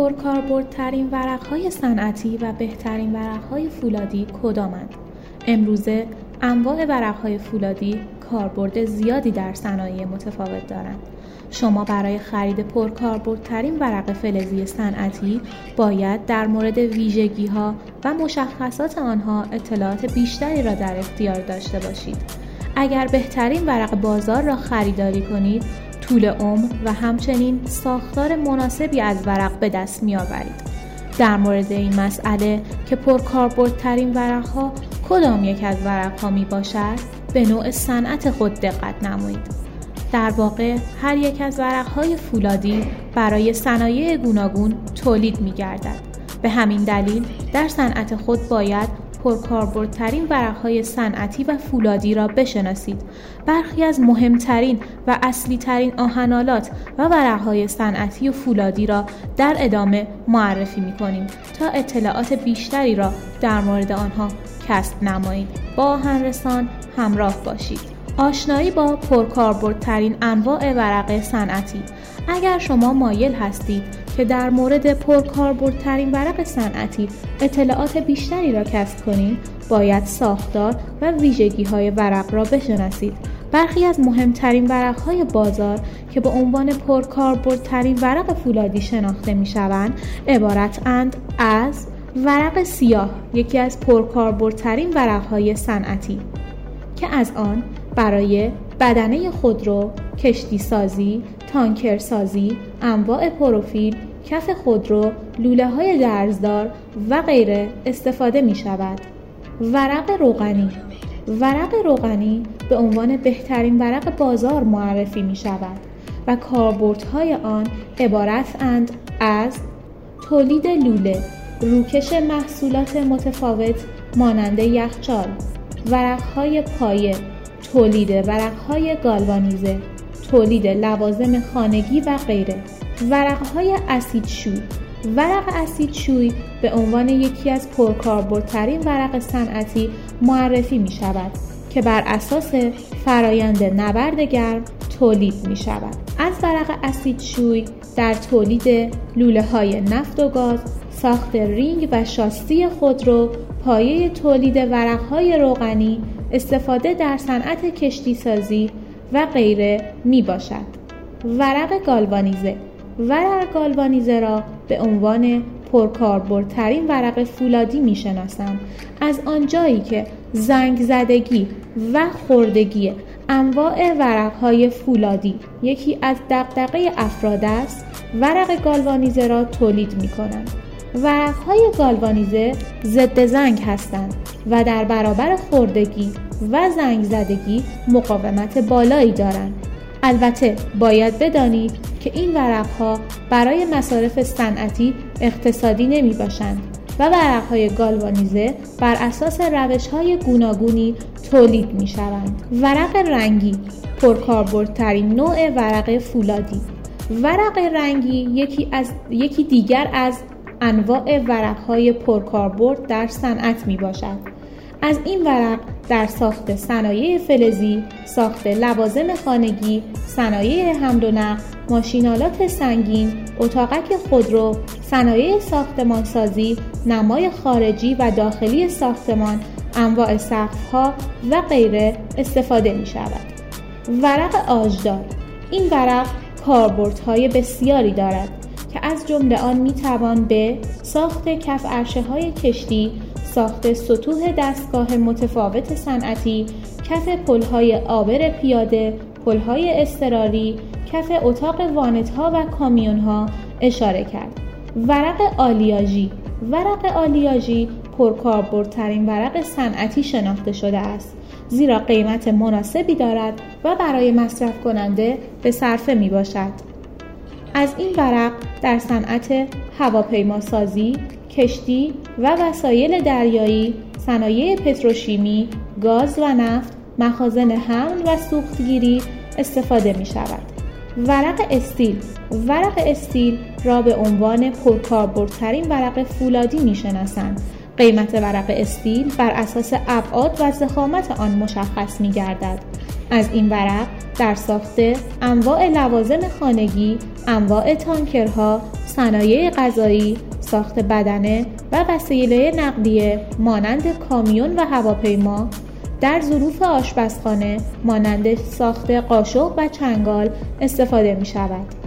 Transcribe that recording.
پرکاربردترین ورقهای صنعتی و بهترین ورقهای فولادی کدامند؟ امروزه انواع ورقهای فولادی کاربرد زیادی در صنایع متفاوت دارند. شما برای خرید پرکاربردترین ورق فلزی صنعتی باید در مورد ویژگی ها و مشخصات آنها اطلاعات بیشتری را در اختیار داشته باشید. اگر بهترین ورق بازار را خریداری کنید طول عمر و همچنین ساختار مناسبی از ورق به دست می آورید. در مورد این مسئله که پرکاربردترین ورق ها کدام یک از ورق ها می باشد به نوع صنعت خود دقت نمایید. در واقع هر یک از ورق های فولادی برای صنایع گوناگون تولید می گردد. به همین دلیل در صنعت خود باید پرکاربردترین ورقهای صنعتی و فولادی را بشناسید. برخی از مهمترین و اصلی ترین آهنالات و ورقهای صنعتی و فولادی را در ادامه معرفی می کنیم تا اطلاعات بیشتری را در مورد آنها کسب نمایید. با آهنرسان همراه باشید. آشنایی با پرکاربردترین انواع ورق صنعتی. اگر شما مایل هستید که در مورد پرکاربردترین ورق صنعتی اطلاعات بیشتری را کسب کنید باید ساختار و ویژگی های ورق را بشناسید. برخی از مهمترین ورق های بازار که به عنوان پرکاربردترین ورق فولادی شناخته می شوند عبارت از ورق سیاه یکی از پرکاربردترین ورق های صنعتی. که از آن برای بدنه خودرو، کشتی سازی، تانکر سازی، انواع پروفیل، کف خودرو، لوله های درزدار و غیره استفاده می شود. ورق روغنی ورق روغنی به عنوان بهترین ورق بازار معرفی می شود و کاربردهای آن عبارت اند از تولید لوله روکش محصولات متفاوت مانند یخچال ورقهای پایه تولید ورقهای گالوانیزه تولید لوازم خانگی و غیره. ورقهای اسید شوی. ورق اسید شوی به عنوان یکی از پرکاربردترین ورق صنعتی معرفی می شود که بر اساس فرایند نبرد گرم تولید می شود. از ورق اسید شوی در تولید لوله های نفت و گاز، ساخت رینگ و شاستی خودرو، پایه تولید ورق های روغنی، استفاده در صنعت کشتی سازی و غیره می باشد. ورق گالوانیزه ورق گالوانیزه را به عنوان پرکاربردترین ورق فولادی می شناسم از آنجایی که زنگ زدگی و خوردگی انواع ورق های فولادی. یکی از دقدقه افراد است. ورق گالوانیزه را تولید می کنند ورق های گالوانیزه ضد زنگ هستند و در برابر خوردگی و زنگ زدگی مقاومت بالایی دارند. البته باید بدانید که این ورق ها برای مصارف صنعتی اقتصادی نمی باشند و ورق های گالوانیزه بر اساس روش های گوناگونی تولید می شوند. ورق رنگی پرکاربردترین نوع ورق فولادی ورق رنگی یکی, از، یکی دیگر از انواع ورق های پرکاربرد در صنعت می باشد. از این ورق در ساخت صنایع فلزی، ساخت لوازم خانگی، صنایع حمل و نقل، ماشینالات سنگین، اتاقک خودرو، صنایع ساختمانسازی، نمای خارجی و داخلی ساختمان، انواع سقفها و غیره استفاده می شود. ورق آجدار این ورق کاربردهای بسیاری دارد که از جمله آن می توان به ساخت کف عرشه های کشتی ساخت سطوح دستگاه متفاوت صنعتی، کف پلهای آبر پیاده، پلهای اضطراری، کف اتاق وانتها و کامیونها اشاره کرد. ورق آلیاژی ورق آلیاژی پرکاربردترین ورق صنعتی شناخته شده است زیرا قیمت مناسبی دارد و برای مصرف کننده به صرفه می باشد. از این ورق در صنعت هواپیماسازی، کشتی و وسایل دریایی، صنایع پتروشیمی، گاز و نفت، مخازن حمل و سوختگیری استفاده می شود. ورق استیل ورق استیل را به عنوان پرکاربردترین ورق فولادی می شناسند. قیمت ورق استیل بر اساس ابعاد و زخامت آن مشخص می گردد. از این ورق در ساخت انواع لوازم خانگی، انواع تانکرها، صنایع غذایی، ساخت بدنه و وسیله نقلیه مانند کامیون و هواپیما در ظروف آشپزخانه مانند ساخت قاشق و چنگال استفاده می شود.